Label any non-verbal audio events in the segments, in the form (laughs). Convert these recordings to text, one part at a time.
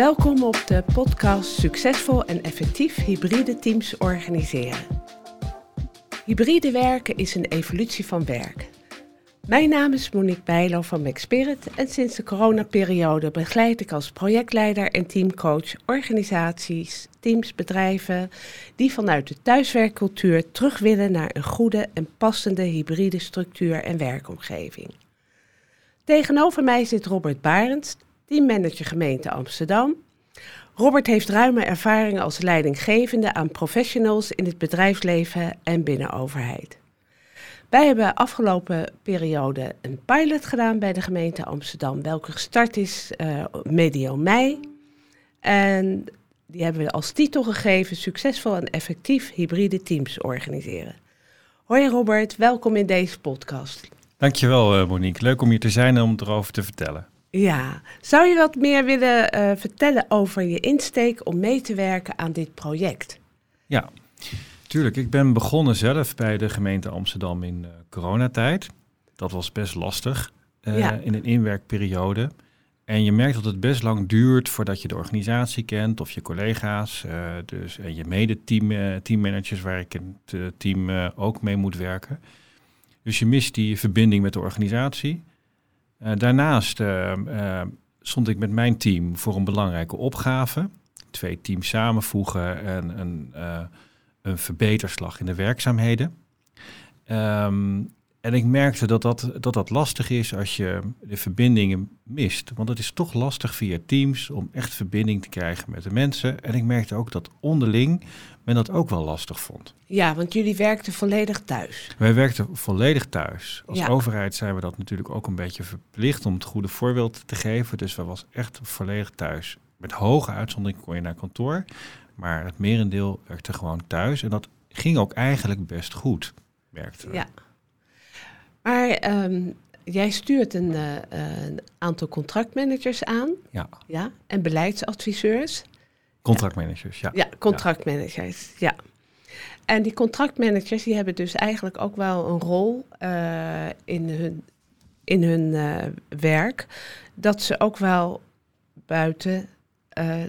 Welkom op de podcast Succesvol en effectief hybride teams organiseren. Hybride werken is een evolutie van werk. Mijn naam is Monique Bijlo van McSpirit en sinds de coronaperiode begeleid ik als projectleider en teamcoach organisaties, teams, bedrijven die vanuit de thuiswerkcultuur terug willen naar een goede en passende hybride structuur en werkomgeving. Tegenover mij zit Robert Barends, teammanager gemeente Amsterdam. Robert heeft ruime ervaring als leidinggevende aan professionals in het bedrijfsleven en binnen overheid. Wij hebben afgelopen periode een pilot gedaan bij de gemeente Amsterdam, welke gestart is uh, medio mei. En die hebben we als titel gegeven: Succesvol en effectief hybride teams organiseren. Hoi Robert, welkom in deze podcast. Dankjewel Monique, leuk om hier te zijn en om erover te vertellen. Ja, zou je wat meer willen uh, vertellen over je insteek om mee te werken aan dit project? Ja, tuurlijk. Ik ben begonnen zelf bij de gemeente Amsterdam in uh, coronatijd. Dat was best lastig uh, ja. in een inwerkperiode. En je merkt dat het best lang duurt voordat je de organisatie kent of je collega's, dus, en je mede-team, teammanagers waar ik in het team ook mee moet werken. Dus je mist die verbinding met de organisatie. Uh, daarnaast uh, uh, stond ik met mijn team voor een belangrijke opgave. Twee teams samenvoegen en een, een verbeterslag in de werkzaamheden. Um, en ik merkte dat dat, dat dat lastig is als je de verbindingen mist. Want het is toch lastig via Teams om echt verbinding te krijgen met de mensen. En ik merkte ook dat onderling men dat ook wel lastig vond. Ja, want jullie werkten volledig thuis. Wij werkten volledig thuis. Als ja. overheid zijn we dat natuurlijk ook een beetje verplicht om het goede voorbeeld te geven. Dus we was echt volledig thuis. Met hoge uitzondering kon je naar kantoor. Maar het merendeel werkte gewoon thuis. En dat ging ook eigenlijk best goed, merkten we. Ja. Maar um, jij stuurt een, uh, een, aantal contractmanagers aan. Ja. ja. En beleidsadviseurs. Contractmanagers, ja. Ja, contractmanagers, ja. En die contractmanagers die hebben dus eigenlijk ook wel een rol uh, in hun, in hun uh, werk. Dat ze ook wel buiten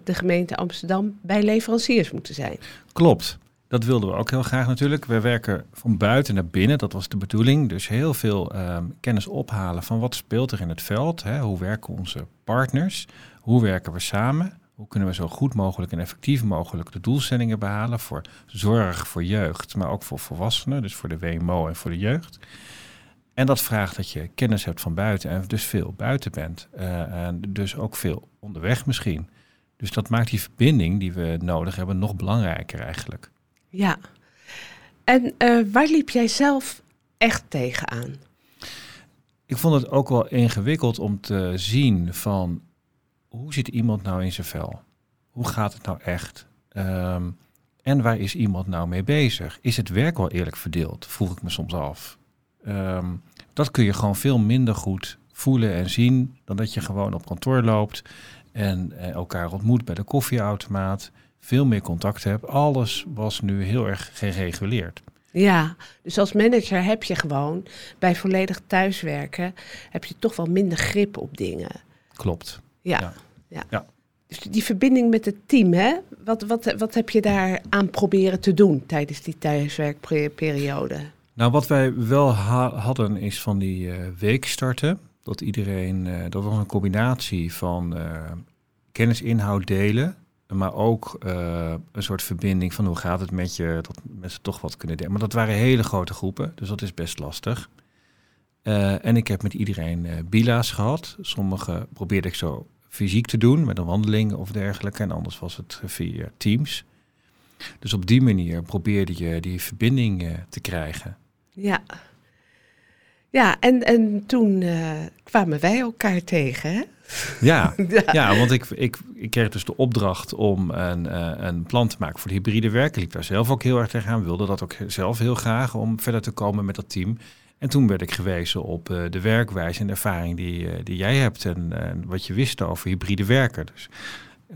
de gemeente Amsterdam bij leveranciers moeten zijn. Klopt. Dat wilden we ook heel graag natuurlijk. We werken van buiten naar binnen, dat was de bedoeling. Dus heel veel um, kennis ophalen van wat speelt er in het veld. Hè? Hoe werken onze partners? Hoe werken we samen? Hoe kunnen we zo goed mogelijk en effectief mogelijk de doelstellingen behalen voor zorg voor jeugd, maar ook voor volwassenen, dus voor de WMO en voor de jeugd. En dat vraagt dat je kennis hebt van buiten en dus veel buiten bent. Uh, en dus ook veel onderweg misschien. Dus dat maakt die verbinding die we nodig hebben nog belangrijker eigenlijk. Ja. En uh, waar liep jij zelf echt tegenaan? Ik vond het ook wel ingewikkeld om te zien van hoe zit iemand nou in zijn vel? Hoe gaat het nou echt? Um, en waar is iemand nou mee bezig? Is het werk wel eerlijk verdeeld? Vroeg ik me soms af. Um, dat kun je gewoon veel minder goed voelen en zien dan dat je gewoon op kantoor loopt en eh, elkaar ontmoet bij de koffieautomaat veel meer contact heb. Alles was nu heel erg gereguleerd. Ja, dus als manager heb je gewoon bij volledig thuiswerken, heb je toch wel minder grip op dingen. Klopt. Ja. ja. ja. ja. Dus die verbinding met het team, hè? Wat, wat, wat heb je daar aan proberen te doen tijdens die thuiswerkperiode? Nou, wat wij wel hadden is van die uh, weekstarten. Dat iedereen, uh, dat was een combinatie van uh, kennisinhoud delen maar ook uh, een soort verbinding van hoe gaat het met je, dat mensen toch wat kunnen delen. Maar dat waren hele grote groepen, dus dat is best lastig. Uh, en ik heb met iedereen uh, bila's gehad. Sommige probeerde ik zo fysiek te doen, met een wandeling of dergelijke. En anders was het via Teams. Dus op die manier probeerde je die verbinding te krijgen. Ja. Ja, en, en toen kwamen wij elkaar tegen? (laughs) Ja, ja. want ik, ik, ik kreeg dus de opdracht om een, uh, een plan te maken voor de hybride werk. Ik liep daar zelf ook heel erg tegenaan, wilde dat ook zelf heel graag om verder te komen met dat team. En toen werd ik gewezen op uh, de werkwijze en de ervaring die, uh, die jij hebt en wat je wist over hybride werken. Dus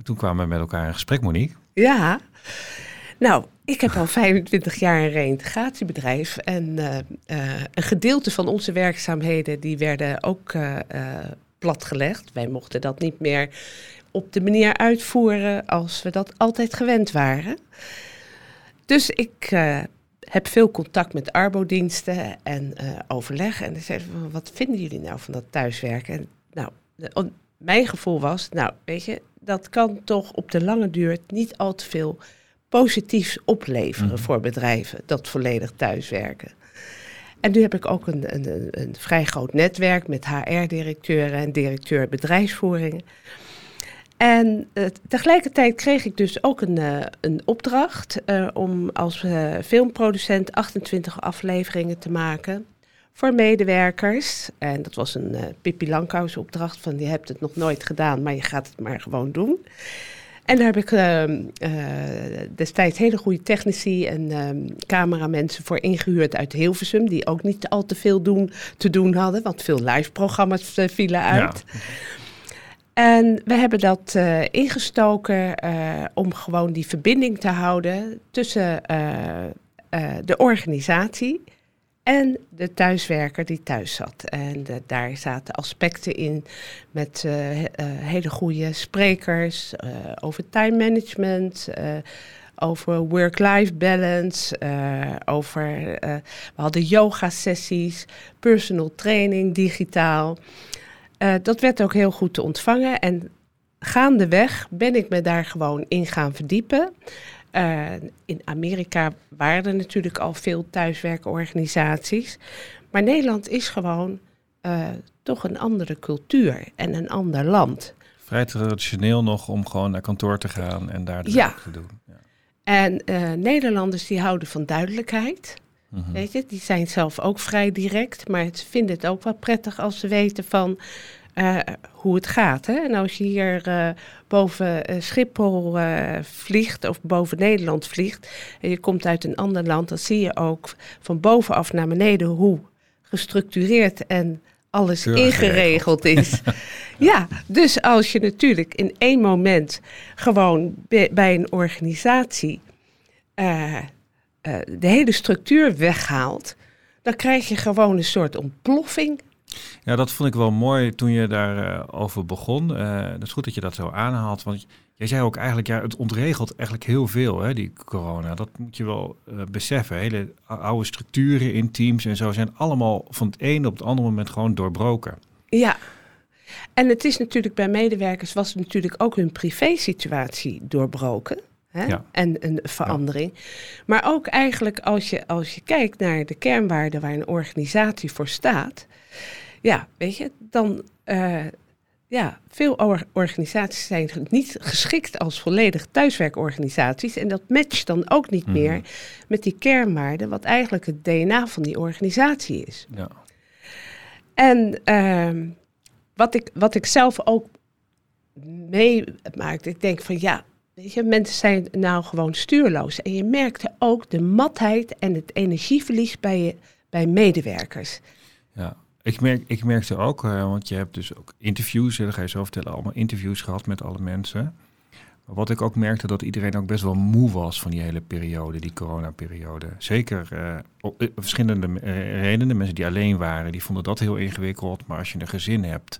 toen kwamen we met elkaar in gesprek, Monique. Ja, nou, ik heb al 25 jaar een reintegratiebedrijf en een gedeelte van onze werkzaamheden die werden ook platgelegd. Wij mochten dat niet meer op de manier uitvoeren als we dat altijd gewend waren. Dus ik uh, heb veel contact met arbodiensten en uh, overleg. En dan zeiden wat vinden jullie nou van dat thuiswerken? En nou, de, mijn gevoel was, nou, weet je, dat kan toch op de lange duur niet al te veel positiefs opleveren mm. voor bedrijven, dat volledig thuiswerken. En nu heb ik ook een, een, een vrij groot netwerk met HR-directeuren en directeur bedrijfsvoeringen. En uh, tegelijkertijd kreeg ik dus ook een, uh, een opdracht uh, om als filmproducent 28 afleveringen te maken voor medewerkers. En dat was een Pippi Langkous opdracht van je hebt het nog nooit gedaan, maar je gaat het maar gewoon doen. En daar heb ik ehm, destijds hele goede technici en uh, cameramensen voor ingehuurd uit Hilversum, die ook niet al te veel doen, te doen hadden, want veel live programma's vielen uit. Ja. En we hebben dat uh, ingestoken uh, om gewoon die verbinding te houden tussen uh, de organisatie en de thuiswerker die thuis zat. En daar zaten aspecten in met hele goede sprekers over time management over work-life balance, over we hadden yoga sessies, personal training digitaal. Dat werd ook heel goed te ontvangen. En gaandeweg ben ik me daar gewoon in gaan verdiepen. Uh, in Amerika waren er natuurlijk al veel thuiswerkorganisaties. Maar Nederland is gewoon uh, toch een andere cultuur en een ander land. Vrij traditioneel nog om gewoon naar kantoor te gaan en daar de ja. te doen. Ja. En Nederlanders die houden van duidelijkheid. Mhm. Weet je, die zijn zelf ook vrij direct, maar ze vinden het ook wel prettig als ze weten van uh, hoe het gaat. Hè? En als je hier uh, boven uh, Schiphol vliegt of boven Nederland vliegt en je komt uit een ander land, dan zie je ook van bovenaf naar beneden hoe gestructureerd en alles ingeregeld is. (laughs) ja, dus als je natuurlijk in één moment gewoon bij een organisatie de hele structuur weghaalt, dan krijg je gewoon een soort ontploffing ja, dat vond ik wel mooi toen je daarover uh, over begon. Uh, het is goed dat je dat zo aanhaalt. Want jij zei ook eigenlijk, ja, het ontregelt eigenlijk heel veel, hè, die corona. Dat moet je wel uh, beseffen. Hele oude structuren in teams en zo zijn allemaal van het ene op het andere moment gewoon doorbroken. Ja. En het is natuurlijk bij medewerkers was natuurlijk ook hun privé-situatie doorbroken. Hè? Ja. En een verandering. Ja. Maar ook eigenlijk als je, als je kijkt naar de kernwaarden waar een organisatie voor staat ja, weet je, dan. Uh, ja, veel organisaties zijn niet geschikt als volledig thuiswerkorganisaties. En dat matcht dan ook niet meer mhm. met die kernwaarden, wat eigenlijk het DNA van die organisatie is. Ja. En uh, wat, ik, wat ik zelf ook meemaakte, ik denk van ja, weet je, mensen zijn nou gewoon stuurloos. En je merkte ook de matheid en het energieverlies bij, je, bij medewerkers. Ik, merk, ik merkte ook, uh, want je hebt dus ook interviews, daar ga je zo vertellen, allemaal interviews gehad met alle mensen. Maar wat ik ook merkte, dat iedereen ook best wel moe was van die hele periode, die coronaperiode. Zeker uh, op verschillende redenen. Mensen die alleen waren, die vonden dat heel ingewikkeld. Maar als je een gezin hebt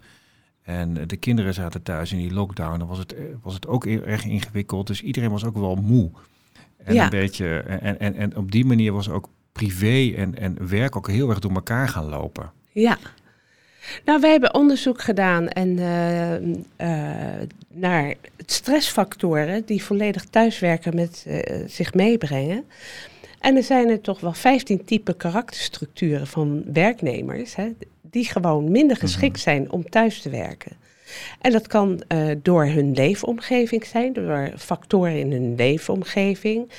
en de kinderen zaten thuis in die lockdown, dan was het, was het ook erg ingewikkeld. Dus iedereen was ook wel moe. En, ja. een beetje, en, en, en op die manier was ook privé en, en werk ook heel erg door elkaar gaan lopen. Ja. Nou, wij hebben onderzoek gedaan en, uh, uh, naar stressfactoren die volledig thuiswerken met uh, zich meebrengen. En er zijn er toch wel 15 type karakterstructuren van werknemers hè, die gewoon minder geschikt mhm. zijn om thuis te werken. En dat kan uh, door hun leefomgeving zijn, door factoren in hun leefomgeving.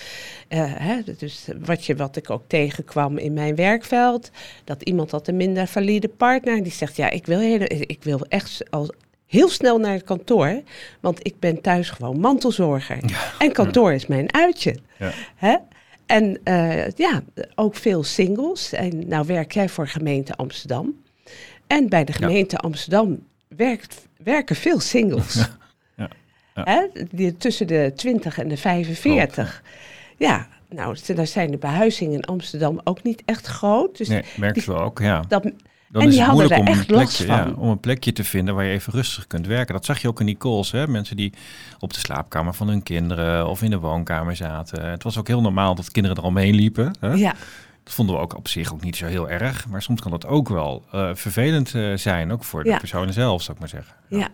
Uh, hè, dus wat, je, wat ik ook tegenkwam in mijn werkveld, dat iemand had een minder valide partner. Die zegt, ja, ik wil, hele, ik wil echt al heel snel naar het kantoor, want ik ben thuis gewoon mantelzorger. En kantoor is mijn uitje. Ja. Hè? En uh, ja, ook veel singles. En nou werk jij voor gemeente Amsterdam. En bij de gemeente Amsterdam werkt, werken veel singles. (laughs) ja. ja. Hè? Die, tussen de 20 en de 45. ja, nou, daar zijn de behuizingen in Amsterdam ook niet echt groot. Dus nee, merk je wel ook, ja. Dat, dan en is die het hadden moeilijk om echt een, plekje, van. ja, om een plekje te vinden waar je even rustig kunt werken. Dat zag je ook in die calls. Hè? Mensen die op de slaapkamer van hun kinderen of in de woonkamer zaten. Het was ook heel normaal dat kinderen er omheen liepen. Hè? Ja, Dat vonden we ook op zich ook niet zo heel erg. Maar soms kan dat ook wel eh, vervelend eh, zijn. Ook voor de Ja. personen zelf, zou ik maar zeggen. ja.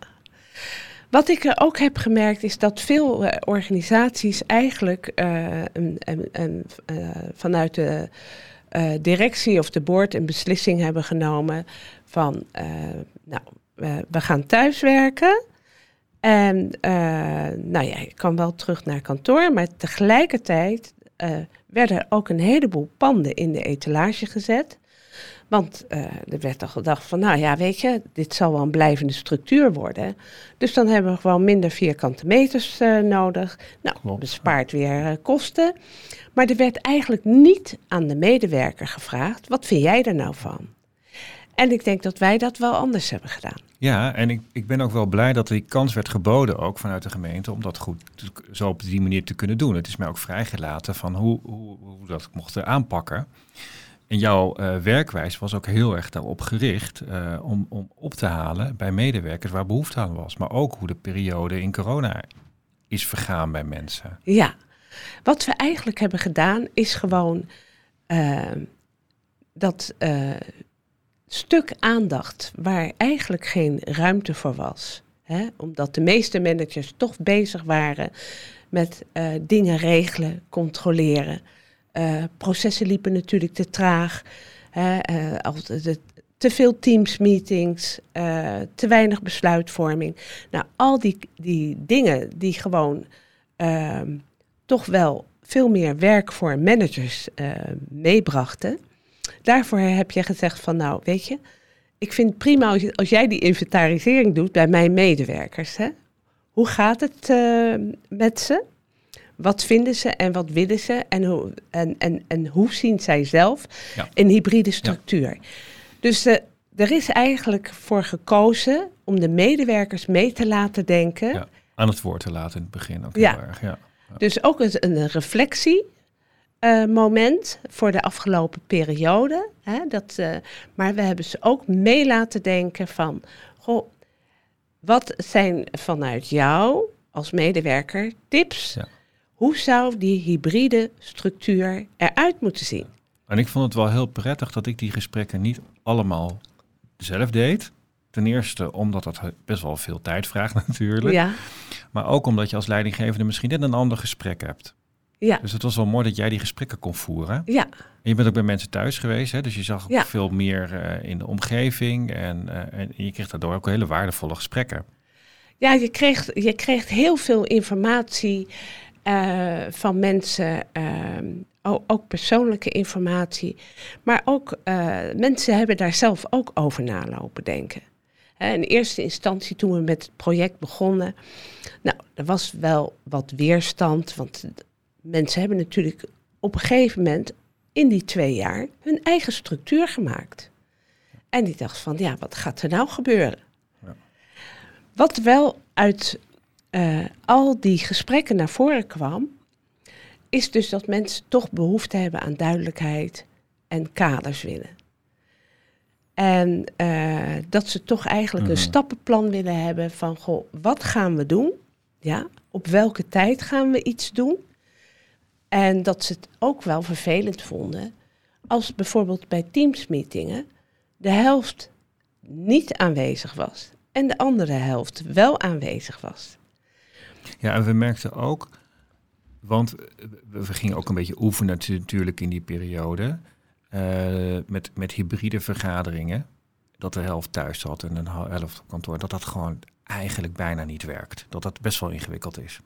Wat ik eh, ook heb gemerkt is dat veel organisaties eigenlijk een, een, een, vanuit de directie of de board een beslissing hebben genomen van, nou, we- we gaan thuiswerken. En eh, nou ja, je kan wel terug naar kantoor, maar tegelijkertijd eh, werden er ook een heleboel panden in de etalage gezet. Want eh, er werd al gedacht van, nou ja, weet je, dit zal wel een blijvende structuur worden. Dus dan hebben we gewoon minder vierkante meters eh, nodig. Nou, Klopt. bespaart weer kosten. Maar er werd eigenlijk niet aan de medewerker gevraagd, wat vind jij er nou van? En ik denk dat wij dat wel anders hebben gedaan. Ja, en ik, ik ben ook wel blij dat die kans werd geboden, ook vanuit de gemeente, om dat goed te- zo op die manier te kunnen doen. Het is mij ook vrijgelaten van hoe, hoe, hoe dat mochten aanpakken. En jouw eh, werkwijze was ook heel erg daarop gericht eh, om, om op te halen bij medewerkers waar behoefte aan was. Maar ook hoe de periode in corona is vergaan bij mensen. Ja, wat we eigenlijk hebben gedaan is gewoon eh, dat stuk aandacht waar eigenlijk geen ruimte voor was. Hè? Omdat de meeste managers toch bezig waren met eh, dingen regelen, controleren. Eh, processen liepen natuurlijk te traag. Hè? eh, te veel teamsmeetings, te weinig besluitvorming. Nou, al die, die dingen die gewoon ehm, toch wel veel meer werk voor managers meebrachten. Daarvoor heb je gezegd van nou, weet je, ik vind het prima als, je- als jij die inventarisering doet bij mijn medewerkers. Hè? Hoe gaat het eh, met ze? Wat vinden ze en wat willen ze? En hoe, en, en, en hoe zien zij zelf Ja. een hybride structuur? Dus eh, er is eigenlijk voor gekozen om de medewerkers mee te laten denken. Ja. Aan het woord te laten in het begin ook heel erg. Ja. Dus ook een, een reflectie. Eh, moment voor de afgelopen periode. Hè, dat, eh, maar we hebben ze ook mee laten denken van... Goh, wat zijn vanuit jou als medewerker tips? Ja. Hoe zou die hybride structuur eruit moeten zien? En ik vond het wel heel prettig dat ik die gesprekken niet allemaal zelf deed. Ten eerste omdat dat best wel veel tijd vraagt (laughs) natuurlijk. Ja, Maar ook omdat je als leidinggevende misschien net een ander gesprek hebt. Ja, Dus het was wel mooi dat jij die gesprekken kon voeren. ja, En je bent ook bij mensen thuis geweest, hè? dus je zag ook Ja. veel meer eh, in de omgeving. En, eh, en je kreeg daardoor ook hele waardevolle gesprekken. Ja, je kreeg, je kreeg heel veel informatie eh, van mensen, ehm, ook persoonlijke informatie. Maar ook mensen hebben daar zelf ook over nalopen denken. In eerste instantie, toen we met het project begonnen, nou, er was wel wat weerstand, want mensen hebben natuurlijk op een gegeven moment in die twee jaar hun eigen structuur gemaakt. En die dacht van, ja, wat gaat er nou gebeuren? Ja. Wat wel uit eh, al die gesprekken naar voren kwam, is dus dat mensen toch behoefte hebben aan duidelijkheid en kaders willen. En eh, dat ze toch eigenlijk een Mhm. stappenplan willen hebben van, goh, wat gaan we doen? Ja, op welke tijd gaan we iets doen? En dat ze het ook wel vervelend vonden als bijvoorbeeld bij teamsmeetingen de helft niet aanwezig was en de andere helft wel aanwezig was. Ja, en we merkten ook, want we, gingen ook een beetje oefenen natu- natuurlijk in die periode. eh, met, met hybride vergaderingen. Dat de helft thuis zat en een hel- helft op kantoor. Dat dat gewoon eigenlijk bijna niet werkt. Dat dat best wel ingewikkeld is.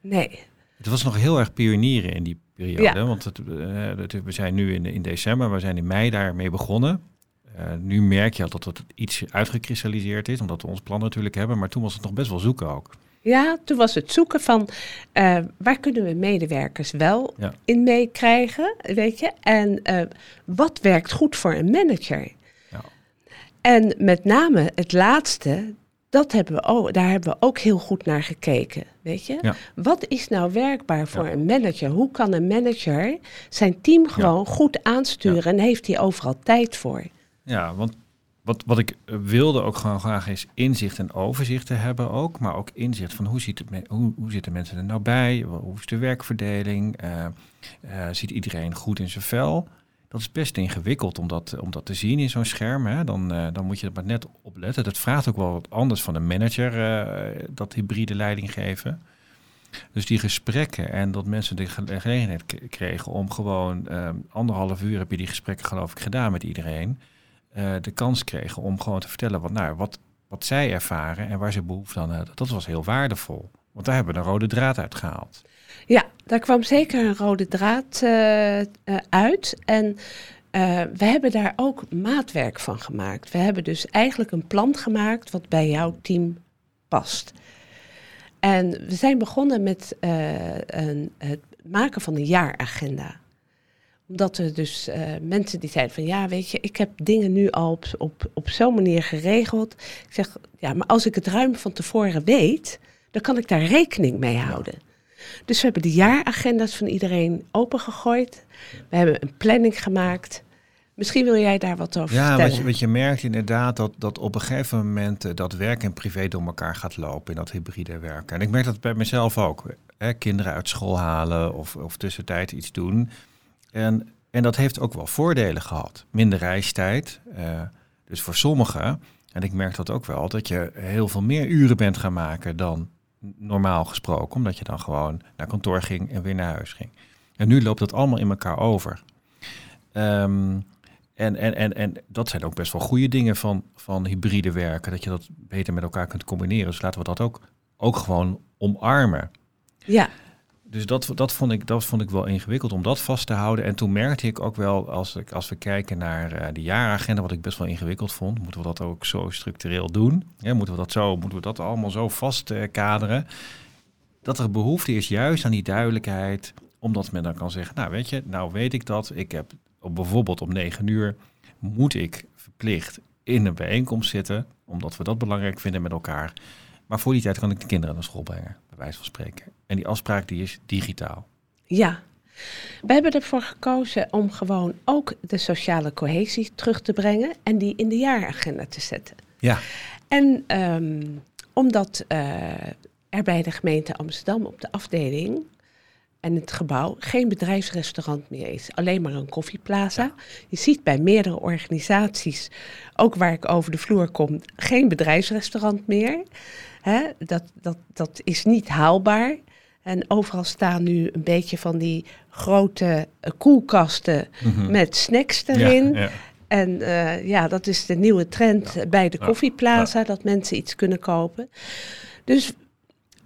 Nee, Het was nog heel erg pionieren in die periode. Ja. Want het, eh, het- we zijn nu in, in december, we zijn in mei daarmee begonnen. Eh, nu merk je al dat het iets uitgekristalliseerd is, omdat we ons plan natuurlijk hebben. Maar toen was het nog best wel zoeken ook. Ja, toen was het zoeken van eh, waar kunnen we medewerkers wel Ja. in meekrijgen, weet je? En wat werkt goed voor een manager? Ja. En met name het laatste, dat hebben we ook, daar hebben we ook heel goed naar gekeken, weet je? Ja. Wat is nou werkbaar voor Ja. een manager? Hoe kan een manager zijn team gewoon goed aansturen en heeft hij overal tijd voor? Ja, want wat, wat ik wilde ook gewoon graag is inzicht en overzicht te hebben ook. Maar ook inzicht van hoe, ziet het hoe, hoe zitten mensen er nou bij? Hoe is de werkverdeling? Uh, ziet iedereen goed in zijn vel? Dat is best ingewikkeld om dat, om dat te zien in zo'n scherm. Hè? Dan, uh, dan moet je er maar net op letten. Dat vraagt ook wel wat anders van een manager, dat hybride leiding geven. Dus die gesprekken en dat mensen de gelegenheid kregen om gewoon anderhalf uur heb je die gesprekken geloof ik gedaan met iedereen. Uh, de kans kregen om gewoon te vertellen wat, nou, wat, wat zij ervaren en waar ze behoefte aan hadden. Dat was heel waardevol. Want daar hebben we een rode draad uit gehaald. Ja, daar kwam zeker een rode draad uh, uh, uit. En we hebben daar ook maatwerk van gemaakt. We hebben dus eigenlijk een plan gemaakt wat bij jouw team past. En we zijn begonnen met een, het maken van een jaaragenda omdat er dus mensen die zeiden van ja, weet je, ik heb dingen nu al op, op, op zo'n manier geregeld. Ik zeg, ja, maar als ik het ruim van tevoren weet, dan kan ik daar rekening mee houden. Dus we hebben de jaaragenda's van iedereen opengegooid. We hebben een planning gemaakt. Misschien wil jij daar wat over ja, vertellen. Ja, wat je merkt inderdaad dat, dat op een gegeven moment uh, dat werk en privé door elkaar gaat lopen in dat hybride werken. En ik merk dat bij mezelf ook. Hè, kinderen uit school halen of, of tussentijd iets doen. En, en dat heeft ook wel voordelen gehad. Minder reistijd. Uh, dus voor sommigen, en ik merk dat ook wel, dat je heel veel meer uren bent gaan maken dan normaal gesproken. Omdat je dan gewoon naar kantoor ging en weer naar huis ging. En nu loopt dat allemaal in elkaar over. Um, en, en, en, en dat zijn ook best wel goede dingen van, van hybride werken. Dat je dat beter met elkaar kunt combineren. Dus laten we dat ook, ook gewoon omarmen. Ja dus dat, dat, vond ik, dat vond ik wel ingewikkeld om dat vast te houden. En toen merkte ik ook wel, als, ik, als we kijken naar uh, de jaaragenda, wat ik best wel ingewikkeld vond, moeten we dat ook zo structureel doen? Moeten we dat zo, moeten we dat allemaal zo vast uh, kaderen? Dat er behoefte is juist aan die duidelijkheid, omdat men dan kan zeggen, nou weet je, nou weet ik dat, ik heb op, bijvoorbeeld om negen uur moet ik verplicht in een bijeenkomst zitten, omdat we dat belangrijk vinden met elkaar. Maar voor die tijd kan ik de kinderen naar school brengen, bij wijze van spreken. En die afspraak die is digitaal. Ja. We hebben ervoor gekozen om gewoon ook de sociale cohesie terug te brengen en die in de jaaragenda te zetten. Ja. En um, omdat uh, er bij de gemeente Amsterdam op de afdeling en het gebouw geen bedrijfsrestaurant meer is, alleen maar een koffieplaza. Ja. Je ziet bij meerdere organisaties, ook waar ik over de vloer kom, geen bedrijfsrestaurant meer. Hè, dat, dat, dat is niet haalbaar. En overal staan nu een beetje van die grote uh, koelkasten mm-hmm. met snacks erin. Ja, ja. En uh, ja, dat is de nieuwe trend bij de koffieplaza, dat mensen iets kunnen kopen. Dus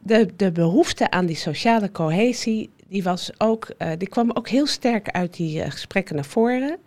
de, de behoefte aan die sociale cohesie, die, was ook, uh, die kwam ook heel sterk uit die gesprekken naar voren.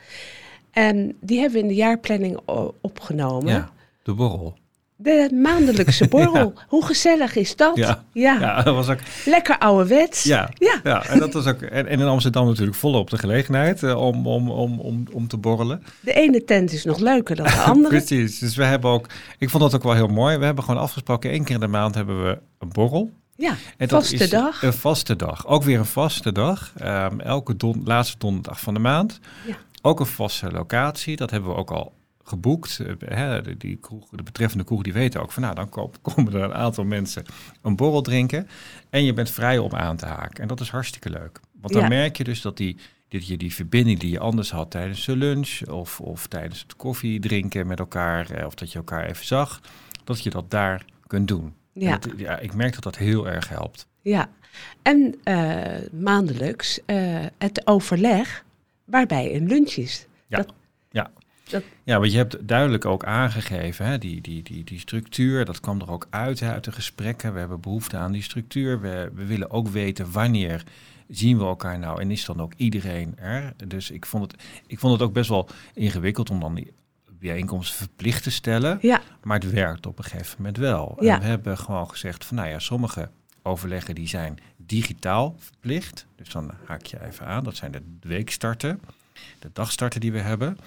En die hebben we in de jaarplanning opgenomen. Ja, de borrel. De maandelijkse (laughs) borrel. Ja. Hoe gezellig is dat? Ja, ja. ja dat was ook... Lekker ouderwets. Ja, ja. ja en, dat was ook, en, in Amsterdam natuurlijk volop de gelegenheid uh, om, om, om, om, om te borrelen. De ene tent is nog leuker dan de (laughs) andere. Precies. Dus we hebben ook... Ik vond dat ook wel heel mooi. We hebben gewoon afgesproken, één keer in de maand hebben we een borrel. Ja, en vaste is dag. Een vaste dag. Ook weer een vaste dag. Um, elke don, laatste donderdag van de maand. Ja. Ook een vaste locatie. Dat hebben we ook al geboekt. De, die kroeg, de betreffende kroeg die weten ook van nou dan (laughs) komen er een aantal mensen een borrel drinken en je bent vrij om aan te haken. En dat is hartstikke leuk. Want dan Ja. merk je dus dat die, dat je die verbinding die je anders had tijdens de lunch of, of tijdens het koffie drinken met elkaar eh, of dat je elkaar even zag, dat je dat daar kunt doen. Ja, ja, ik merk dat dat heel erg helpt. ja. En eh, maandelijks eh, het overleg waarbij een lunch is. Ja. Dat- ja. dat- ja, want je hebt duidelijk ook aangegeven, hè, die, die, die, die structuur, dat kwam er ook uit hè, uit de gesprekken. We hebben behoefte aan die structuur. We, we willen ook weten wanneer zien we elkaar nou en is dan ook iedereen er. Dus ik vond het, ik vond het ook best wel ingewikkeld om dan die bijeenkomsten verplicht te stellen. Ja, Maar het werkt op een gegeven moment wel. Ja. En we hebben gewoon gezegd van nou ja, sommige overleggen die zijn digitaal verplicht. Dus dan haak je even aan. Dat zijn de weekstarten, de dagstarten die we hebben.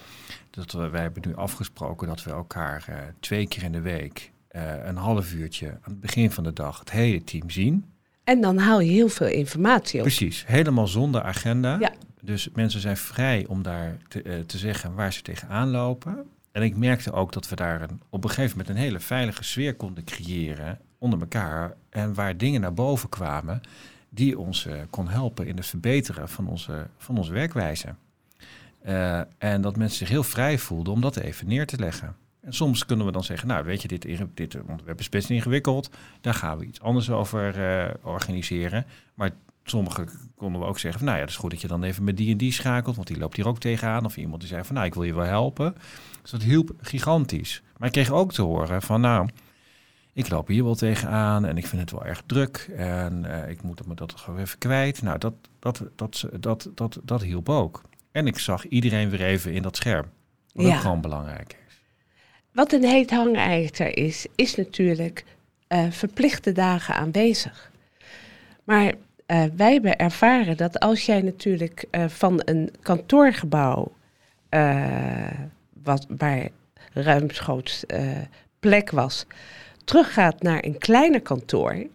Dat we, wij hebben nu afgesproken dat we elkaar eh, twee keer in de week eh, een half uurtje aan het begin van de dag het hele team zien. en dan haal je heel veel informatie op. Precies, helemaal zonder agenda. Ja. Dus mensen zijn vrij om daar te, eh, te zeggen waar ze tegenaan lopen. En ik merkte ook dat we daar een, op een gegeven moment een hele veilige sfeer konden creëren onder elkaar. En waar dingen naar boven kwamen die ons uh, kon helpen in het verbeteren van onze, van onze werkwijze. Uh, en dat mensen zich heel vrij voelden om dat even neer te leggen. En soms kunnen we dan zeggen, nou weet je, dit, dit onderwerp is best ingewikkeld. Daar gaan we iets anders over uh, organiseren. Maar sommigen konden we ook zeggen, van, nou ja, het is goed dat je dan even met die en die schakelt, want die loopt hier ook tegenaan. Of iemand die zei van, nou, ik wil je wel helpen. Dus dat hielp gigantisch. Maar ik kreeg ook te horen van, nou, ik loop hier wel tegenaan en ik vind het wel erg druk en uh, ik moet me dat gewoon even kwijt. Nou, dat, dat, dat, dat, dat, dat hielp ook. En ik zag iedereen weer even in dat scherm. Wat ja. ook gewoon belangrijk is. Wat een heet hangijzer is, is natuurlijk uh, verplichte dagen aanwezig. Maar uh, wij hebben ervaren dat als jij natuurlijk uh, van een kantoorgebouw, wat, waar ruimschoots plek was, teruggaat naar een kleiner kantoor,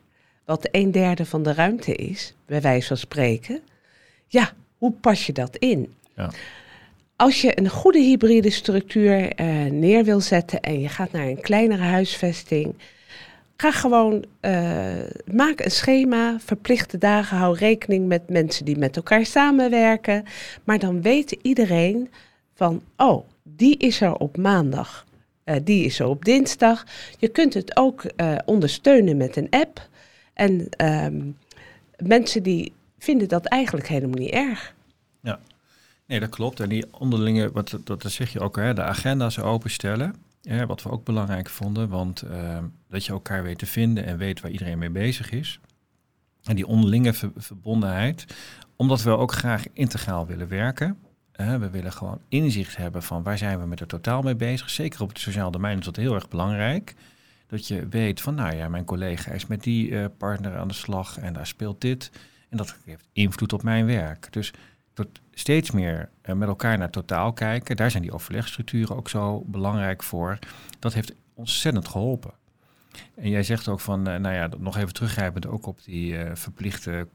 wat een derde van de ruimte is, bij wijze van spreken, ja, hoe pas je dat in? Ja. Als je een goede hybride structuur uh, neer wil zetten en je gaat naar een kleinere huisvesting, ga gewoon, uh, maak een schema, verplichte dagen, hou rekening met mensen die met elkaar samenwerken. Maar dan weet iedereen van, oh, die is er op maandag. Uh, die is er op dinsdag. Je kunt het ook uh, ondersteunen met een app. En um, mensen die vinden dat eigenlijk helemaal niet erg. Ja, nee, dat klopt. En die onderlinge, wat, dat, dat zeg je ook, hè, de agenda's openstellen. Hè, wat we ook belangrijk vonden, want uh, dat je elkaar weet te vinden en weet waar iedereen mee bezig is. En die onderlinge ver verbondenheid, omdat we ook graag integraal willen werken we willen gewoon inzicht hebben van waar zijn we met het totaal mee bezig. Zeker op het sociaal domein is dat heel erg belangrijk. Dat je weet van, nou ja, mijn collega is met die uh, partner aan de slag en daar speelt dit. En dat heeft invloed op mijn werk. Dus tot steeds meer uh, met elkaar naar totaal kijken. Daar zijn die overlegstructuren ook zo belangrijk voor. Dat heeft ontzettend geholpen. En jij zegt ook van, uh, nou ja, nog even teruggrijpend ook op die uh, verplichte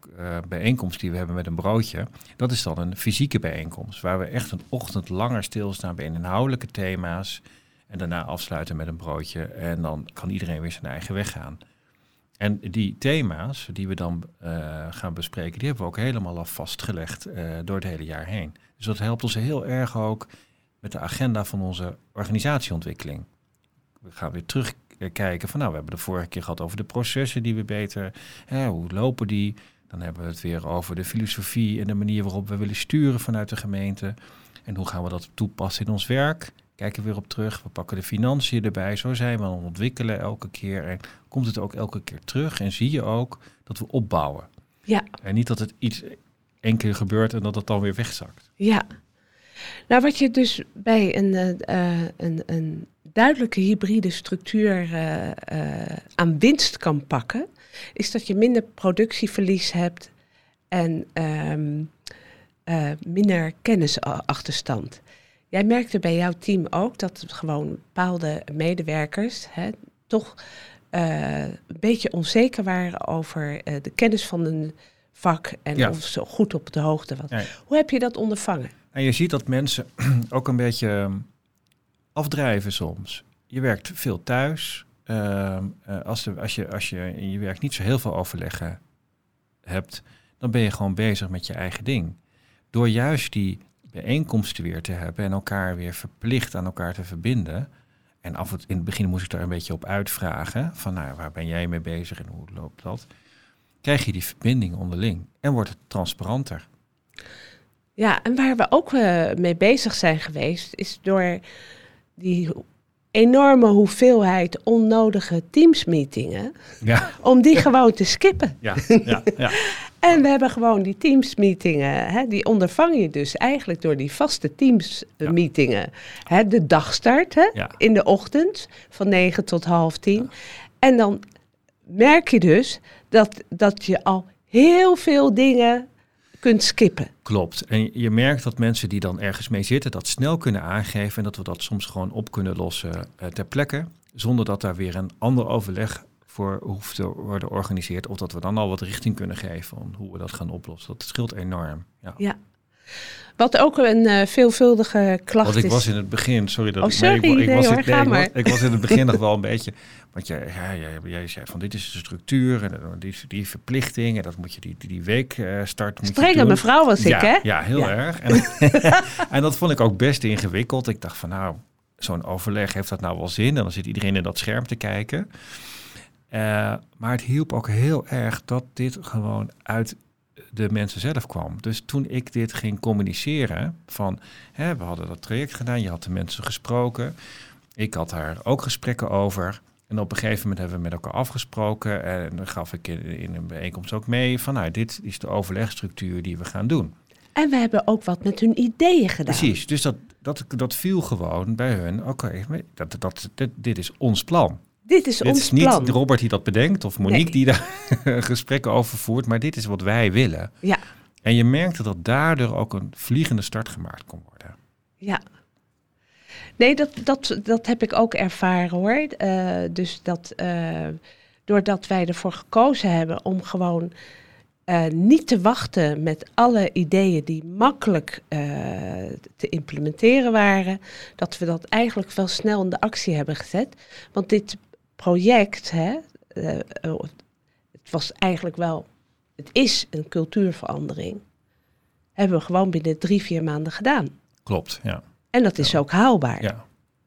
bijeenkomst die we hebben met een broodje. Dat is dan een fysieke bijeenkomst, waar we echt een ochtend langer stilstaan bij inhoudelijke thema's. En daarna afsluiten met een broodje. En dan kan iedereen weer zijn eigen weg gaan. En die thema's die we dan gaan bespreken, die hebben we ook helemaal al vastgelegd door het hele jaar heen. Dus dat helpt ons heel erg ook met de agenda van onze organisatieontwikkeling. We gaan weer terug kijken van nou, we hebben de vorige keer gehad over de processen die we beter, hè, hoe lopen die? Dan hebben we het weer over de filosofie en de manier waarop we willen sturen vanuit de gemeente. En hoe gaan we dat toepassen in ons werk? Kijken we weer op terug. We pakken de financiën erbij. Zo zijn we aan het ontwikkelen elke keer. En komt het ook elke keer terug. En zie je ook dat we opbouwen. Ja. En niet dat het iets één keer gebeurt en dat het dan weer wegzakt. Ja. Nou, wat je dus bij een, uh, een, een duidelijke hybride structuur uh, uh, aan winst kan pakken, is dat je minder productieverlies hebt en um, uh, minder kennisachterstand. Jij merkte bij jouw team ook dat gewoon bepaalde medewerkers hè, toch een beetje onzeker waren over de kennis van een vak en ja. of ze goed op de hoogte was. Ja. Hoe heb je dat ondervangen? En je ziet dat mensen (clears throat) ook een beetje ehm, afdrijven soms. Je werkt veel thuis. Uh, als, de, als, je, als je in je werk niet zo heel veel overleggen hebt, dan ben je gewoon bezig met je eigen ding. Door juist die bijeenkomsten weer te hebben en elkaar weer verplicht aan elkaar te verbinden. En af en in het begin moest ik daar een beetje op uitvragen. Van nou, waar ben jij mee bezig en hoe loopt dat? Krijg je die verbinding onderling en wordt het transparanter. Ja, en waar we ook uh, mee bezig zijn geweest, is door die enorme hoeveelheid onnodige teamsmeetingen, ja. om die gewoon te skippen. Ja, ja, ja. (laughs) en we hebben gewoon die teamsmeetingen, hè, die ondervang je dus eigenlijk door die vaste teamsmeetingen. Hè, de dagstart hè, in de ochtend van 9 tot half tien. En dan merk je dus dat, dat je al heel veel dingen kunt skippen. Klopt. En je merkt dat mensen die dan ergens mee zitten, dat snel kunnen aangeven en dat we dat soms gewoon op kunnen lossen uh, ter plekke, zonder dat daar weer een ander overleg voor hoeft te worden georganiseerd, of dat we dan al wat richting kunnen geven van hoe we dat gaan oplossen. Dat scheelt enorm. Ja. ja. wat ook een uh, veelvuldige klacht Want ik is. was in het begin, sorry dat oh, sorry, ik, ik, nee, was, hoor, ga ik, was, ik was in het begin (laughs) nog wel een beetje. Want jij, ja, jij, jij zei van dit is de structuur en die, die verplichting en dat moet je die, die, week uh, starten. Strenge mevrouw was ja, ik, hè? Ja, heel ja. erg. En, (laughs) (laughs) en dat vond ik ook best ingewikkeld. Ik dacht van nou, zo'n overleg heeft dat nou wel zin? En dan zit iedereen in dat scherm te kijken. Uh, maar het hielp ook heel erg dat dit gewoon uit de mensen zelf kwam. Dus toen ik dit ging communiceren, van hè, we hadden dat traject gedaan, je had de mensen gesproken, ik had daar ook gesprekken over. En op een gegeven moment hebben we met elkaar afgesproken en dan gaf ik in, in een bijeenkomst ook mee van nou, dit is de overlegstructuur die we gaan doen. En we hebben ook wat met hun ideeën gedaan. Precies, dus dat, dat, dat viel gewoon bij hun. Oké, okay, dat, dat, dit is ons plan. Dit is dit ons is niet plan. Robert die dat bedenkt of Monique Nee. die daar (laughs) gesprekken over voert, maar dit is wat wij willen. Ja, En je merkte dat daardoor ook een vliegende start gemaakt kon worden. ja. Nee, dat, dat, dat heb ik ook ervaren hoor. Eh, dus dat eh, doordat wij ervoor gekozen hebben om gewoon eh, niet te wachten met alle ideeën die makkelijk te implementeren waren, dat we dat eigenlijk wel snel in de actie hebben gezet. Want dit project, hè, eh, eh, het was eigenlijk wel, het is een cultuurverandering. Hebben we gewoon binnen drie, vier maanden gedaan. Klopt, ja. En dat is ook haalbaar. Ja,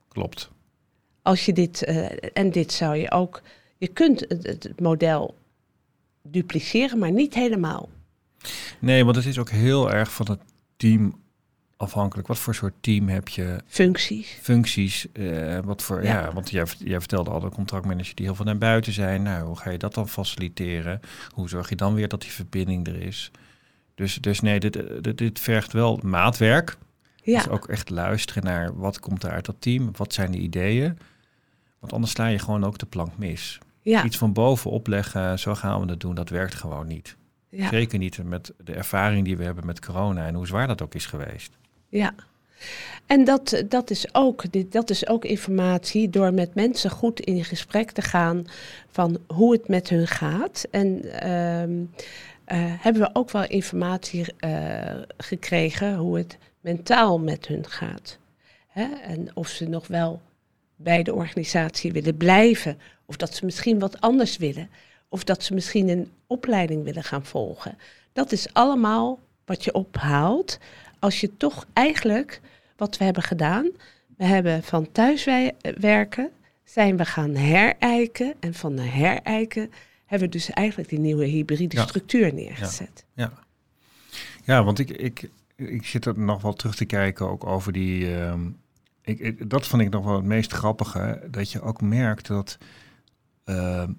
klopt. Als je dit, eh, en dit zou je ook, je kunt het, het- het model dupliceren, maar niet helemaal. Nee, want het is ook heel erg van het team afhankelijk. Wat voor soort team heb je? Functies. Functies, eh, wat voor, ja. Ja. want jij, jij vertelde al de contractmanagers die heel veel naar buiten zijn. Nou, hoe ga je dat dan faciliteren? Hoe zorg je dan weer dat die verbinding er is? Dus, dus nee, dit, dit, dit vergt wel maatwerk. Ja, Dus ook echt luisteren naar wat komt er uit dat team, wat zijn de ideeën. Want anders sla je gewoon ook de plank mis. ja, Iets van bovenop leggen, zo gaan we het doen, dat werkt gewoon niet. ja, Zeker niet met de ervaring die we hebben met corona en hoe zwaar dat ook is geweest. Ja. En dat, dat, is ook, dat is ook informatie door met mensen goed in gesprek te gaan van hoe het met hun gaat. En ehm, eh, hebben we ook wel informatie eh, gekregen hoe het mentaal met hun gaat. Hè? En of ze nog wel bij de organisatie willen blijven. Of dat ze misschien wat anders willen. Of dat ze misschien een opleiding willen gaan volgen. Dat is allemaal wat je ophaalt als je toch eigenlijk wat we hebben gedaan. We hebben van thuiswerken zijn we gaan herijken. En van de herijken hebben we dus eigenlijk die nieuwe hybride Ja. structuur neergezet. Ja, ja want ik, ik, ik zit er nog wel terug te kijken ook over die... ehm, ik, ik- dat vond ik nog wel het meest grappige. Dat je ook merkt dat ehm,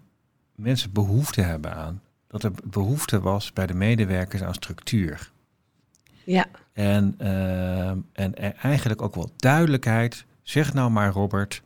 mensen behoefte hebben aan... Dat er behoefte was bij de medewerkers aan structuur. Ja, En, ehm, en e- eigenlijk ook wel duidelijkheid. Zeg nou maar, Robert,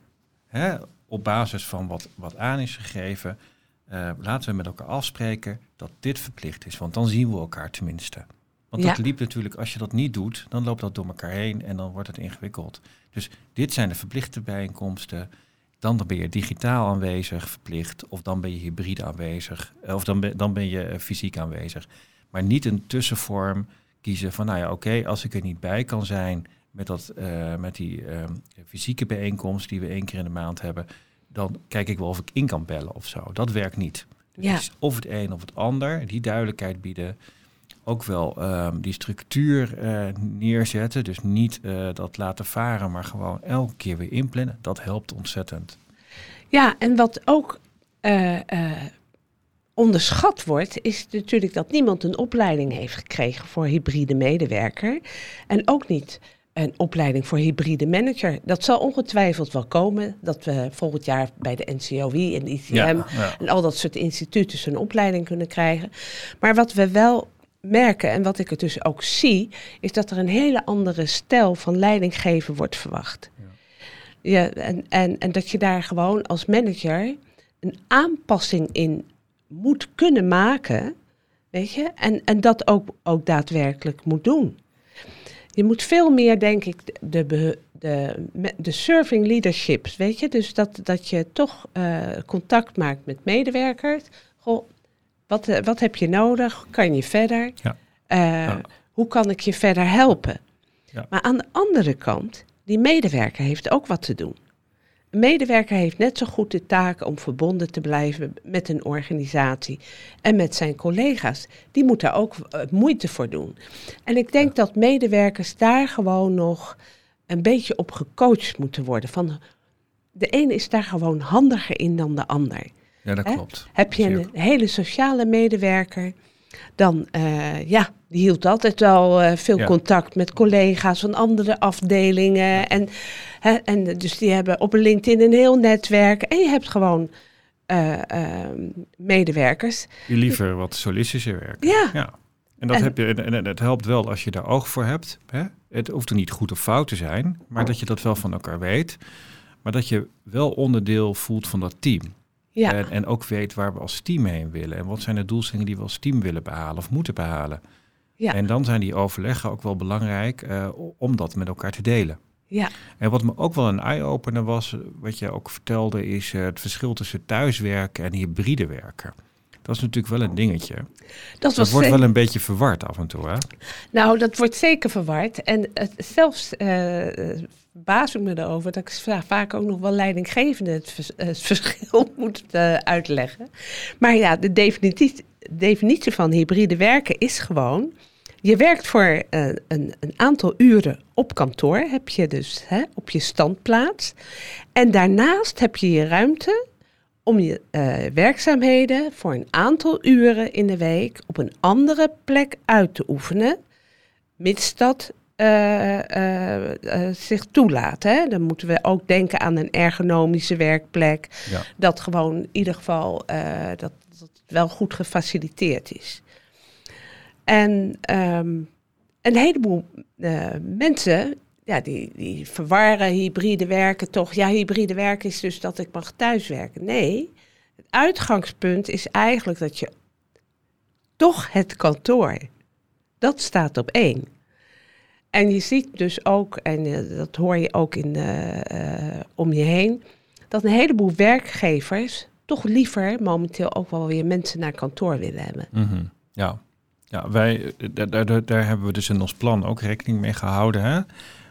hè, op basis van wat, wat aan is gegeven, eh, laten we met elkaar afspreken dat dit verplicht is. Want dan zien we elkaar tenminste. Want dat liep natuurlijk, als je dat niet doet, dan loopt dat door elkaar heen en dan wordt het ingewikkeld. Dus dit zijn de verplichte bijeenkomsten. Dan ben je digitaal aanwezig, verplicht. Of dan ben je hybride aanwezig. eh, Of dan ben, dan ben je eh, fysiek aanwezig. Maar niet een tussenvorm kiezen van, nou ja, oké, als ik er niet bij kan zijn met, dat, eh, met die ehm, fysieke bijeenkomst die we één keer in de maand hebben, dan kijk ik wel of ik in kan bellen of zo. Dat werkt niet. Dus Ja. of het een of het ander, die duidelijkheid bieden. Ook wel ehm, die structuur eh, neerzetten. Dus niet eh, dat laten varen, maar gewoon elke keer weer inplannen. Dat helpt ontzettend. ja en wat ook onderschat wordt, is natuurlijk dat niemand een opleiding heeft gekregen voor hybride medewerker. En ook niet een opleiding voor hybride manager. Dat zal ongetwijfeld wel komen, dat we volgend jaar bij de NCOI en de ICM ja. en al dat soort instituten zo'n opleiding kunnen krijgen. Maar wat we wel merken en wat ik er dus ook zie, is dat er een hele andere stijl van leidinggeven wordt verwacht. Ja. en, en, en dat je daar gewoon als manager een aanpassing in moet kunnen maken, weet je, en, en dat ook, ook daadwerkelijk moet doen. Je moet veel meer, denk ik, de, de, de, serving leaderships, weet je, dus dat, dat je toch eh, contact maakt met medewerkers. Goh, wat, eh, wat heb je nodig? Kan je verder? Ja. Eh, Ja. Hoe kan ik je verder helpen? Maar aan de andere kant, die medewerker heeft ook wat te doen. Een medewerker heeft net zo goed de taak om verbonden te blijven met een organisatie en met zijn collega's. Die moet daar ook eh, moeite voor doen. En ik denk dat medewerkers daar gewoon nog een beetje op gecoacht moeten worden. Van de ene is daar gewoon handiger in dan de ander. Ja, dat klopt. Heb je een hele sociale medewerker, dan uh, ja, die hield altijd wel uh, veel contact met collega's van andere afdelingen. En, hè, en dus die hebben op LinkedIn een heel netwerk. En je hebt gewoon uh, medewerkers. Die liever wat solistischer werken. Ja. ja. En dat heb je, en het helpt wel als je daar oog voor hebt. Hè? Het hoeft er niet goed of fout te zijn, maar dat je dat wel van elkaar weet. Maar dat je wel onderdeel voelt van dat team. Ja. En, en ook weet waar we als team heen willen. En wat zijn de doelstellingen die we als team willen behalen of moeten behalen. Ja. En dan zijn die overleggen ook wel belangrijk uh, om dat met elkaar te delen. Ja. En wat me ook wel een eye-opener was, wat je ook vertelde, is uh, het verschil tussen thuiswerken en hybride werken. Dat is natuurlijk wel een dingetje. Dat, dat wordt wel een beetje verward af en toe, hè? Nou, dat wordt zeker verward. En het, zelfs uh, baas ik me erover dat ik vaak ook nog wel leidinggevende het, het (laughs) verschil moet uh, uitleggen. Maar ja, de definitie, definitie van hybride werken is gewoon... Je werkt voor uh, een, een, aantal uren op kantoor, heb je dus hè, op je standplaats. En daarnaast heb je je ruimte om je uh, werkzaamheden voor een aantal uren in de week op een andere plek uit te oefenen, mits dat uh, uh, zich toelaat. Hè? Dan moeten we ook denken aan een ergonomische werkplek. Ja. Dat gewoon in ieder geval dat, wel goed gefaciliteerd is. En um, een heleboel mensen ja, die, die verwarren hybride werken toch. Ja, hybride werken is dus dat ik mag thuiswerken. Nee, het uitgangspunt is eigenlijk dat je toch het kantoor, dat staat op één. En je ziet dus ook, en uh, dat hoor je ook in, uh, om je heen, dat een heleboel werkgevers toch liever momenteel ook wel weer mensen naar kantoor willen hebben. Mm -hmm. Ja, ja wij, daar, daar, daar, hebben we dus in ons plan ook rekening mee gehouden. Hè?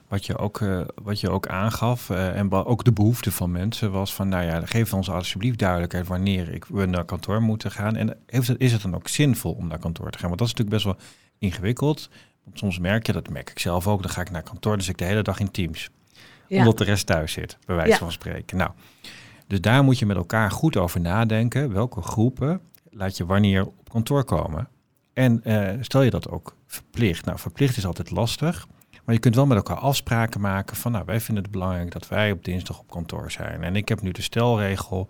Wat je ook, uh, wat je ook aangaf uh, en ook de behoefte van mensen was van, nou ja, geef ons alsjeblieft duidelijkheid wanneer ik, we naar kantoor moeten gaan. En heeft het, is het dan ook zinvol om naar kantoor te gaan? Want dat is natuurlijk best wel ingewikkeld. Want soms merk je, dat merk ik zelf ook, dan ga ik naar kantoor, dus ik de hele dag in Teams. Ja. Omdat de rest thuis zit, bij wijze ja. van spreken. Nou, dus daar moet je met elkaar goed over nadenken. Welke groepen laat je wanneer op kantoor komen? En uh, stel je dat ook verplicht. Nou, verplicht is altijd lastig. Maar je kunt wel met elkaar afspraken maken van, nou, wij vinden het belangrijk dat wij op dinsdag op kantoor zijn. En ik heb nu de stelregel,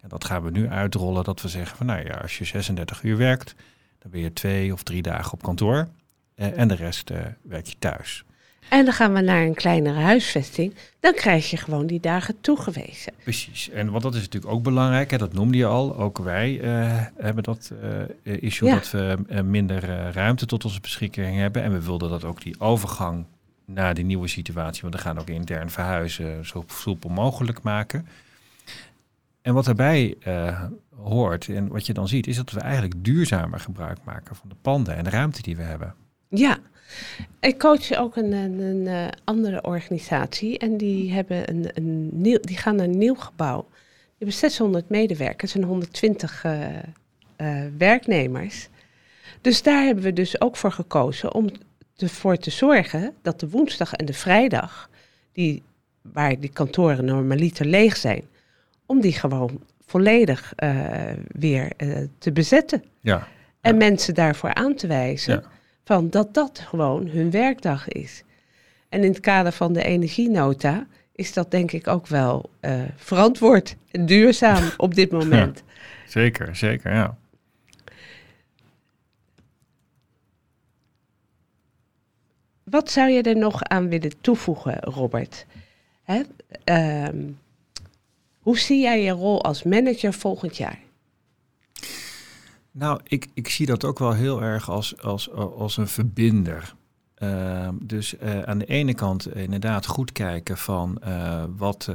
en dat gaan we nu uitrollen, dat we zeggen van, nou ja, als je 36 uur werkt, dan ben je twee of drie dagen op kantoor. Eh, en de rest uh, werk je thuis. En dan gaan we naar een kleinere huisvesting. Dan krijg je gewoon die dagen toegewezen. Precies. En wat dat is natuurlijk ook belangrijk. Hè, dat noemde je al. Ook wij uh, hebben dat uh, issue ja. dat we uh, minder ruimte tot onze beschikking hebben. En we wilden dat ook die overgang naar die nieuwe situatie, want we gaan ook intern verhuizen, zo soepel mogelijk maken. En wat daarbij hoort en wat je dan ziet, is dat we eigenlijk duurzamer gebruik maken van de panden en de ruimte die we hebben. Ja, ik coach ook een, een, een uh, andere organisatie en die, hebben een, een nieuw, die gaan naar een nieuw gebouw. Die hebben 600 medewerkers en 120 uh, uh, werknemers. Dus daar hebben we dus ook voor gekozen om ervoor te zorgen dat de woensdag en de vrijdag, die, waar die kantoren normaliter leeg zijn, om die gewoon volledig uh, weer uh, te bezetten. Ja, en ja. mensen daarvoor aan te wijzen. Ja van dat dat gewoon hun werkdag is. En in het kader van de energienota is dat denk ik ook wel uh, verantwoord en duurzaam (laughs) op dit moment. Ja, zeker, zeker, ja. Wat zou je er nog aan willen toevoegen, Robert? Hè? Um, hoe zie jij je rol als manager volgend jaar? Nou, ik, ik zie dat ook wel heel erg als, als, als een verbinder. Uh, dus uh, aan de ene kant inderdaad goed kijken van uh, wat,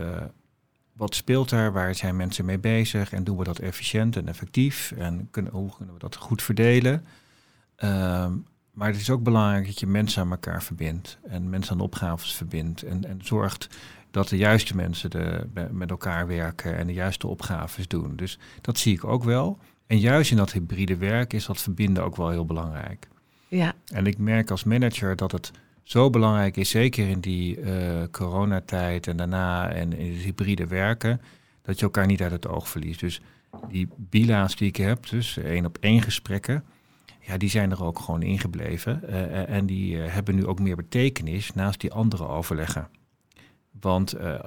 wat speelt er, waar zijn mensen mee bezig en doen we dat efficiënt en effectief en kunnen, hoe kunnen we dat goed verdelen. Ehm, maar het is ook belangrijk dat je mensen aan elkaar verbindt en mensen aan opgaves verbindt en, en zorgt dat de juiste mensen de, met elkaar werken en de juiste opgaves doen. Dus dat zie ik ook wel. En juist in dat hybride werk is dat verbinden ook wel heel belangrijk. Ja. En ik merk als manager dat het zo belangrijk is, zeker in die uh, coronatijd en daarna en in het hybride werken, dat je elkaar niet uit het oog verliest. Dus die bila's die ik heb, dus één op één gesprekken, ja, die zijn er ook gewoon ingebleven. Uh, en die uh, hebben nu ook meer betekenis naast die andere overleggen. Want uh,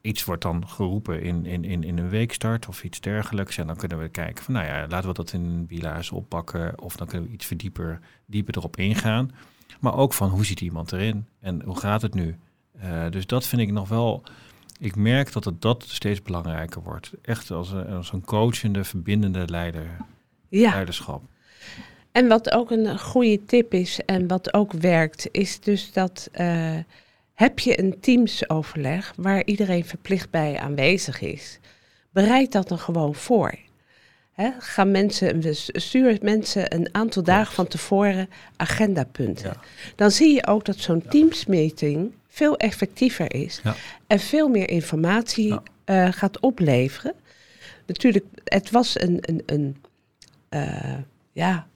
iets wordt dan geroepen in, in, in, in een weekstart of iets dergelijks. En dan kunnen we kijken van, nou ja, laten we dat in bila's oppakken. Of dan kunnen we iets verdieper dieper erop ingaan. Maar ook van, hoe ziet iemand erin? En hoe gaat het nu? Uh, dus dat vind ik nog wel... Ik merk dat het dat steeds belangrijker wordt. Echt als een, als een coachende, verbindende leider, ja. leiderschap. En wat ook een goede tip is en wat ook werkt, is dus dat... Uh, heb je een teamsoverleg waar iedereen verplicht bij aanwezig is? Bereid dat dan gewoon voor. He, gaan mensen, stuur mensen een aantal dagen van tevoren agendapunten. Dan zie je ook dat zo'n ja. teamsmeeting veel effectiever is ja. en veel meer informatie uh, gaat opleveren. Natuurlijk, het was een, een, een uh, ja,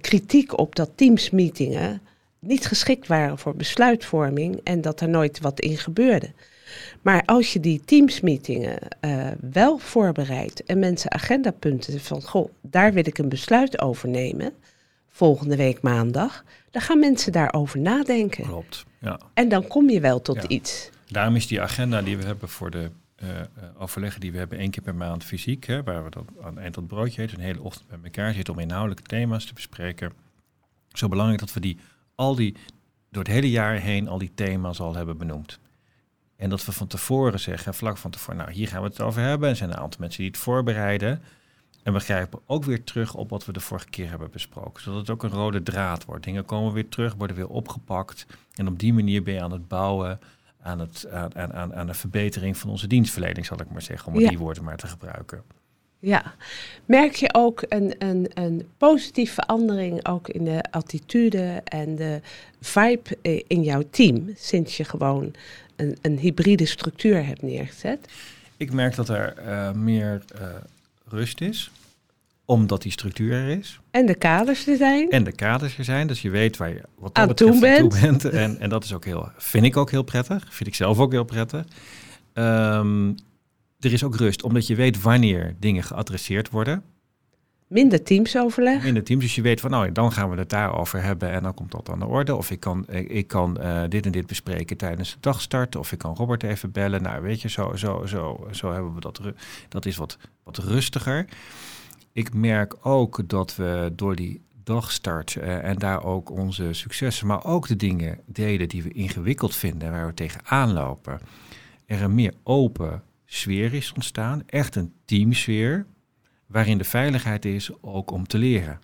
kritiek op dat teamsmeetingen niet geschikt waren voor besluitvorming en dat er nooit wat in gebeurde. Maar als je die teamsmeetingen uh, wel voorbereidt en mensen agendapunten van, goh, daar wil ik een besluit over nemen, volgende week maandag, dan gaan mensen daarover nadenken. Klopt, ja. En dan kom je wel tot ja. iets. Daarom is die agenda die we hebben voor de uh, overleggen die we hebben één keer per maand fysiek, hè, waar we dat aan het eind tot broodje eten, een hele ochtend bij elkaar zitten om inhoudelijke thema's te bespreken. Zo belangrijk dat we die al die, door het hele jaar heen al die thema's al hebben benoemd. En dat we van tevoren zeggen, vlak van tevoren, nou hier gaan we het over hebben. Er zijn een aantal mensen die het voorbereiden. En we grijpen ook weer terug op wat we de vorige keer hebben besproken. Zodat het ook een rode draad wordt. Dingen komen weer terug, worden weer opgepakt. En op die manier ben je aan het bouwen aan, het, aan, aan, aan de verbetering van onze dienstverlening, zal ik maar zeggen. Om ja. die woorden maar te gebruiken. Ja, merk je ook een, een, een positieve verandering ook in de attitude en de vibe in jouw team sinds je gewoon een, een hybride structuur hebt neergezet? Ik merk dat er uh, meer uh, rust is, omdat die structuur er is. En de kaders er zijn. En de kaders er zijn, dus je weet waar je wat aan toe bent. Toe bent. En, en dat is ook heel, vind ik ook heel prettig, vind ik zelf ook heel prettig. Um, er is ook rust, omdat je weet wanneer dingen geadresseerd worden. Minder teamsoverleg. Minder teams, dus je weet van nou, dan gaan we het daarover hebben en dan komt dat aan de orde. Of ik kan, ik kan uh, dit en dit bespreken tijdens de dagstart. Of ik kan Robert even bellen. Nou, weet je, zo, zo, zo, zo hebben we dat. Dat is wat, wat rustiger. Ik merk ook dat we door die dagstart uh, en daar ook onze successen, maar ook de dingen delen die we ingewikkeld vinden, waar we tegenaan lopen, er een meer open sfeer is ontstaan, echt een teamsfeer, waarin de veiligheid is ook om te leren.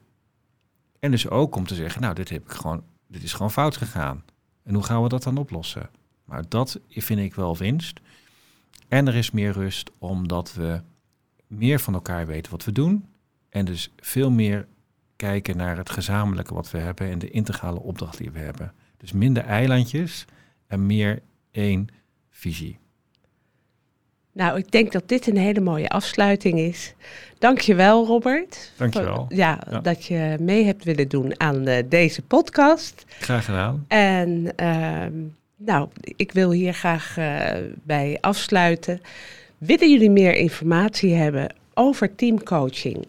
En dus ook om te zeggen, nou, dit, heb ik gewoon, dit is gewoon fout gegaan. En hoe gaan we dat dan oplossen? Maar dat vind ik wel winst. En er is meer rust omdat we meer van elkaar weten wat we doen. En dus veel meer kijken naar het gezamenlijke wat we hebben en de integrale opdracht die we hebben. Dus minder eilandjes en meer één visie. Nou, ik denk dat dit een hele mooie afsluiting is. Dankjewel, Robert. Dankjewel. Ja, ja, dat je mee hebt willen doen aan uh, deze podcast. Graag gedaan. En uh, nou, ik wil hier graag uh, bij afsluiten. Willen jullie meer informatie hebben over teamcoaching?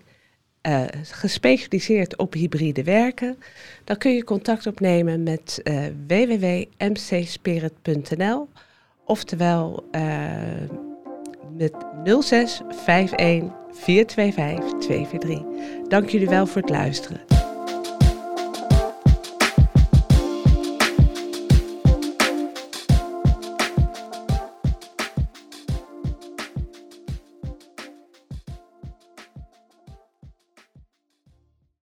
Uh, gespecialiseerd op hybride werken, dan kun je contact opnemen met www.mcspirit.nl. Oftewel met 06 51 425 243. Dank jullie wel voor het luisteren.